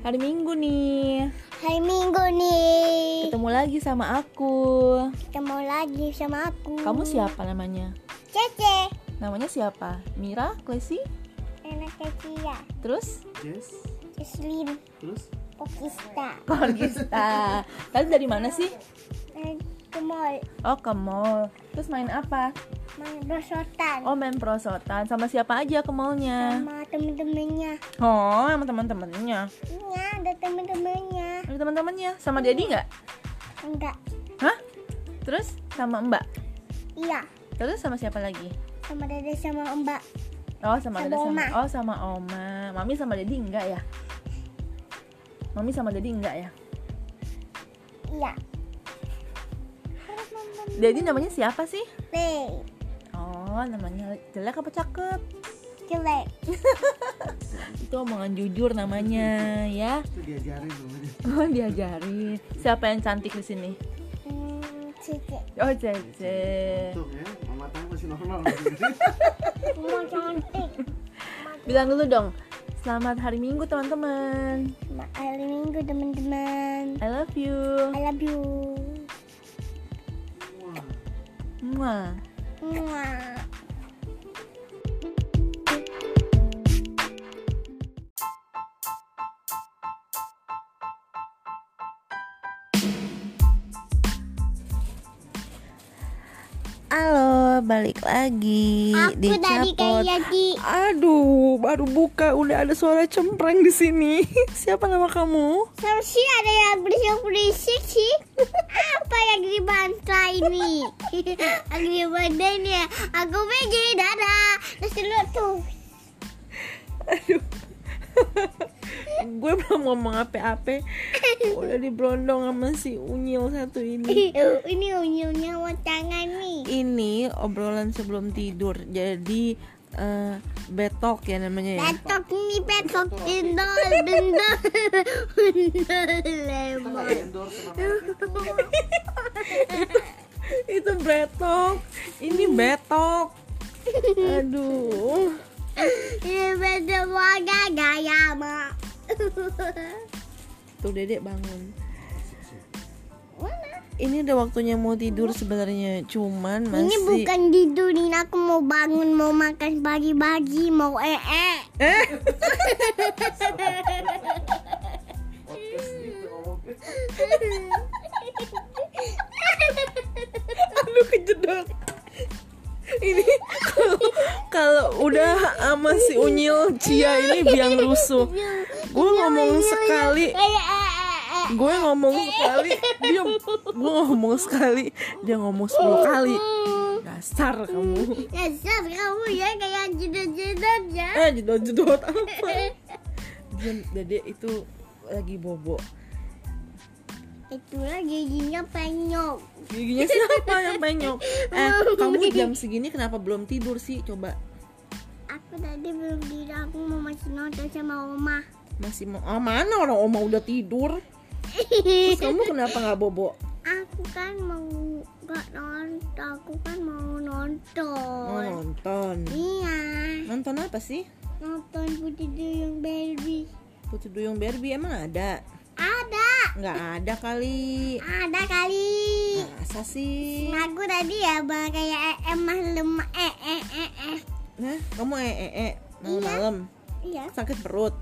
Hari Minggu nih. Hari Minggu nih. Ketemu lagi sama aku. Ketemu lagi sama aku. Kamu siapa namanya? Cece. Namanya siapa? Mira, Klesi? Enak Cia. Terus? Yes. Islin. Terus? Pokista. Korgista. Tadi dari mana sih? Ke mall. Oh, ke mall. Terus main apa? Main besotan. Oh, main prosotan. Sama siapa aja ke mallnya? Sama temen-temennya. Oh, sama teman-temannya. Iya, ada temen-temennya. Ada teman-temannya. Sama Dedi nggak? Enggak. Hah? Terus sama Mbak? Iya. Terus sama siapa lagi? Sama dede sama mbak. Oh, sama Sama Dede sama Oma. Oh, sama Oma. Mami sama Dedi enggak ya? Mami sama Dedi enggak ya? Iya. Dedi namanya siapa sih? Play. Oh, namanya jelek apa cakep? Jelek. Itu omongan jujur namanya, ya. Itu diajarin namanya. Oh, diajarin. Siapa yang cantik di sini? Hmm, Cece. Oh, Cece. Tuh ya, mama tahu masih normal. Semua cantik. Bilang dulu dong. Selamat hari Minggu, teman-teman. Ma- Hari Minggu teman-teman. I love you. I love you. 嘛，嘛 Halo, balik lagi Aku di dari Capot. kayak di Aduh, baru buka udah ada suara cempreng di sini. Siapa nama kamu? Sama sih ada yang berisik-berisik sih Apa yang di bantai ini Yang di bantai ini ya Aku pergi dadah Terus dulu tuh Aduh. Gue belum ngomong apa-apa. Udah diberondong sama si Unyil satu ini. Ini unyilnya tangan nih Ini obrolan sebelum tidur. Jadi eh, betok ya namanya ya. Betok ini betok dendol dendol lemon itu. Betok. Ini betok. Aduh. Ini betok gaya mak Tuh Dedek bangun. Mana? Ini udah waktunya mau tidur sebenarnya, cuman masih Ini bukan tidurin aku mau bangun mau makan pagi-pagi mau ee Eh, gitu, ngomongnya. aduh kejedot. Ini kalau udah sama si Unyil Cia ini biang rusuh. Gue ngomong sekali, gue ngomong sekali, dia gue ngomong sekali, dia ngomong 10 kali. Dasar kamu. Dasar kamu ya kayak jedot-jedot ya Eh, jedot-jedot apa? Dia Dede itu lagi bobo. Itulah giginya penyok Giginya siapa yang penyok? Eh, kamu jam segini kenapa belum tidur sih? Coba Aku tadi belum tidur aku mau masih nonton sama oma masih mau ah, mana orang oma udah tidur? Terus kamu kenapa nggak bobo? Aku kan mau gak nonton Aku kan mau nonton Mau nonton. Iya Nonton apa sih? Nonton Putri Duyung Baby Putri Duyung Barbie emang ada? Nggak ada kali. Ada kali Masa sih? Aku tadi ya bang kayak emah lemah eh eh eh eh Nah, kamu eh eh eh malam-malam Iya sakit perut.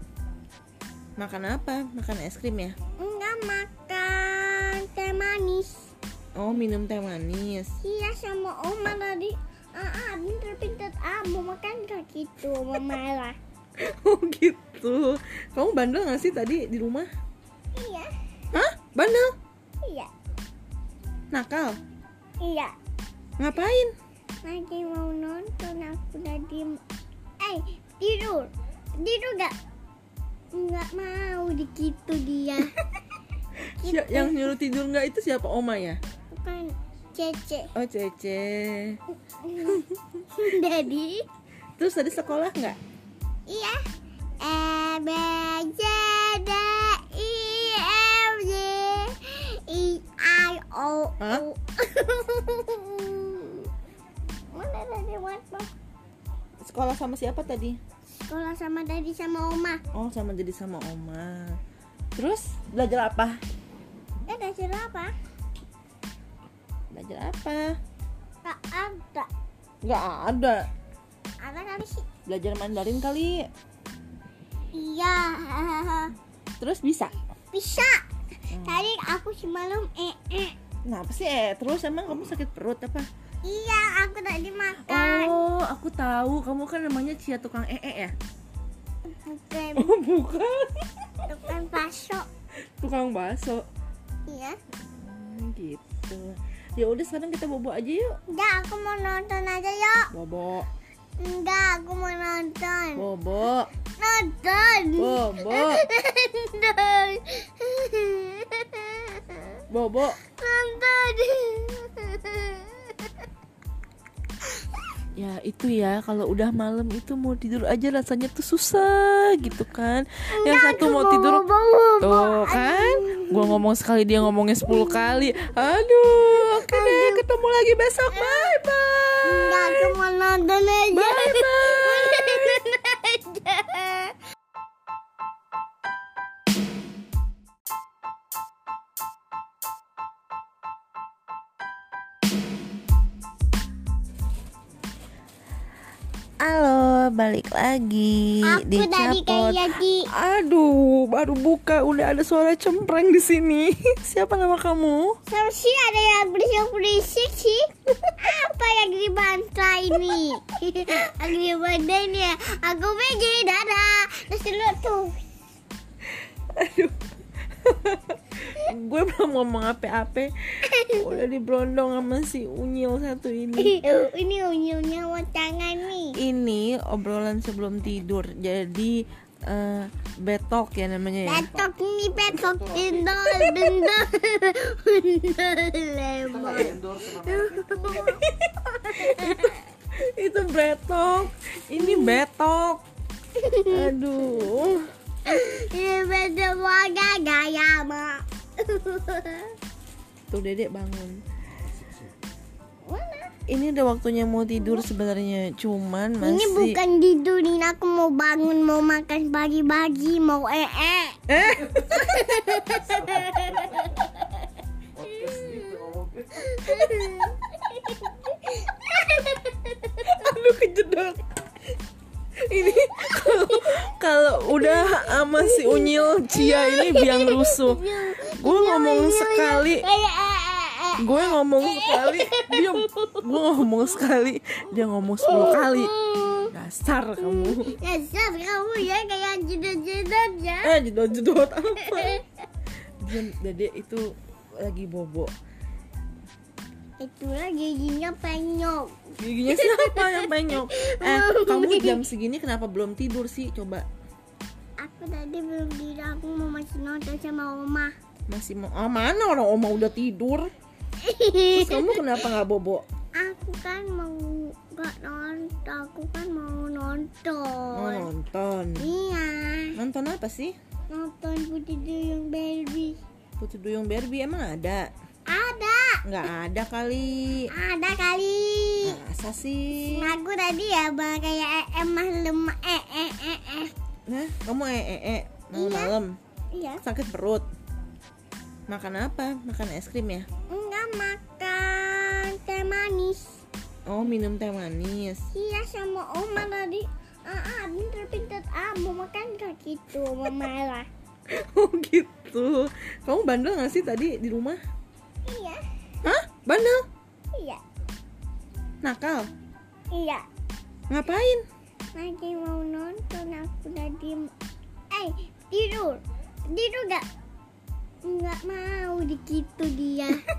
Makan apa? Makan es krim ya? Enggak makan teh manis Oh, minum teh manis. Iya sama oma tadi Ah, ah pinter-pinter ah mau makan gak gitu mama lah Oh gitu. Kamu bandel nggak sih tadi di rumah? Iya? Bandel? Iya Nakal? Iya Ngapain? Lagi mau nonton aku tadi Eh tidur Tidur gak? Enggak mau dikitu dia Si- yang nyuruh tidur nggak itu siapa oma ya? Bukan Cece Oh Cece. Daddy Terus tadi sekolah nggak? Iya. E B Mana tadi apa? Sekolah sama siapa tadi? Sekolah sama Daddy sama Oma. Oh sama jadi sama oma. Terus belajar apa? Ya belajar apa? Belajar apa? Tak ada. Nggak ada. Ada kali sih. Belajar Mandarin kali. Iya. Terus bisa? Bisa. Tadi aku semalam eh eh. Kenapa sih? Eh, terus emang kamu sakit perut apa? Iya, aku tadi makan. Oh, aku tahu. Kamu kan namanya Cia tukang ee ya? Bukan, Oh, bukan. bukan bakso. Tukang bakso. Iya. Hmm, gitu. Ya udah sekarang kita bobo aja yuk. Enggak, aku mau nonton aja yuk. Bobo. Enggak, aku mau nonton. Bobo. Nonton. Bobo. Nonton. Bobo. Nonton. Ya itu ya kalau udah malam itu mau tidur aja rasanya tuh susah gitu kan. Yang satu mau tidur Tuh kan, gua ngomong sekali dia ngomongnya 10 kali. Aduh, oke deh, ketemu lagi besok. Bye bye. Enggak, aku mau nonton aja. Lagi Aku di tadi Capot. kayak di Aduh, baru buka udah ada suara cempreng di sini. Siapa nama kamu? Sih ada yang berisik-berisik sih. Apa yang di bantai ini? Yang di bantai ini ya. Aku pergi dadah. Terus dulu tuh. Aduh. Gue belum ngomong apa-apa. Udah diberondong sama si Unyil satu ini. Ini unyilnya mau tangan nih. Ini obrolan sebelum tidur. Jadi eh, betok ya namanya ya. Betok ini betok dendol dendol dendol lemon. Itu betok. Ini betok. Aduh. Ini betok gaya mak. Tuh Dedek bangun. Ini udah waktunya mau tidur sebenarnya, cuman masih Ini bukan tidurin aku mau bangun mau makan pagi-pagi mau ee. Eh, aduh kejedot. Ini kalau udah sama si Unyil Cia ini biang rusuh. Gue ngomong sekali, Kayak ee ee. Gue ngomong sekali, dia gue ngomong sekali, dia ngomong 10 kali. Dasar kamu. Dasar kamu ya kayak jedot-jedot ya. Eh, jedot-jedot apa? Dia Dede itu lagi bobo. Itulah giginya penyok. Giginya siapa yang penyok? Eh, kamu jam segini kenapa belum tidur sih? Coba Aku tadi belum tidur, aku mau masih nonton sama oma. masih mau ah, mana orang oma udah tidur? Terus kamu kenapa nggak bobo? Aku kan mau gak nonton, aku kan mau Mau nonton. nonton. Iya, Nonton apa sih? nonton Putri Duyung Baby. Putri Duyung Barbie emang ada? Ada, Nggak ada kali. ada kali. Masa sih? Aku tadi ya bang kayak emah lemah eh eh eh eh. Nah, kamu eh eh eh malam-malam Iya, sakit perut. Makan apa? Makan es krim ya? enggak makan teh manis. Oh, minum teh manis. Iya sama oma tadi. Ah, ah pinter-pinter ah mau makan gak gitu mama lah. Oh gitu. Kamu bandel nggak sih tadi di rumah? Iya, Hah? Bandel? iya, Nakal? iya. Ngapain? Lagi mau nonton aku tadi. Eh tidur, tidur gak? Nggak mau dikitu dia.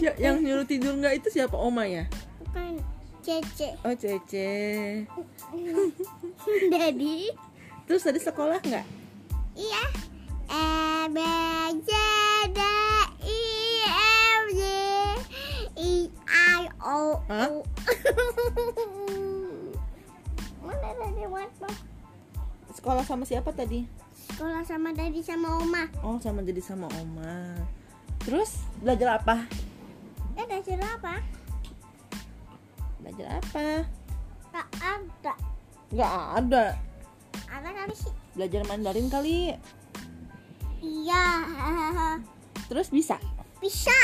Si- yang nyuruh tidur nggak itu siapa oma ya? Bukan cece. Oh Cece. Jadi Terus tadi sekolah nggak? iya. E B C D E F G I I O? U. Mana tadi? Sekolah sama siapa tadi? Sekolah sama tadi sama oma. Oh sama jadi sama oma. Terus belajar apa? Eh, belajar apa? Belajar apa? Tak ada. Nggak ada. Ada kali sih. Belajar Mandarin kali. Iya. Terus bisa? Bisa.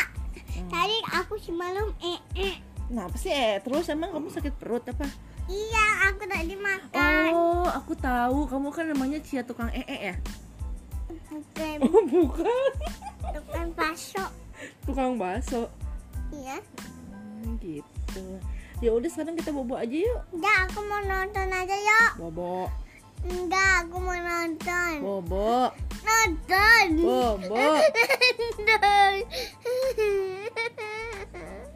Tadi aku semalam eh eh. Kenapa sih eh terus emang kamu sakit perut apa? Iya, aku tadi makan. Oh, aku tahu. Kamu kan namanya Cia tukang ee ya? Bukan, Oh, bukan. bukan bakso. Tukang bakso. Iya. Hmm, gitu. Ya udah sekarang kita bobo aja yuk. Enggak, aku mau nonton aja yuk. Bobo. Enggak, aku mau nonton. Bobo. Nonton. Bobo. Nonton.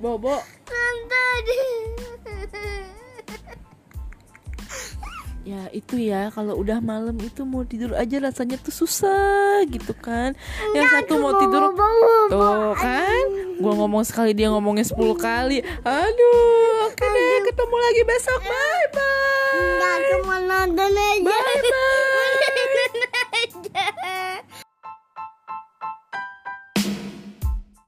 Bobo. Nonton. Ya itu ya kalau udah malam itu mau tidur aja rasanya tuh susah gitu kan. Yang satu mau tidur Tuh kan, gua ngomong sekali dia ngomongnya 10 kali. Aduh, oke deh, ketemu lagi besok. Bye bye. Enggak, aku mau nonton aja. Bye bye.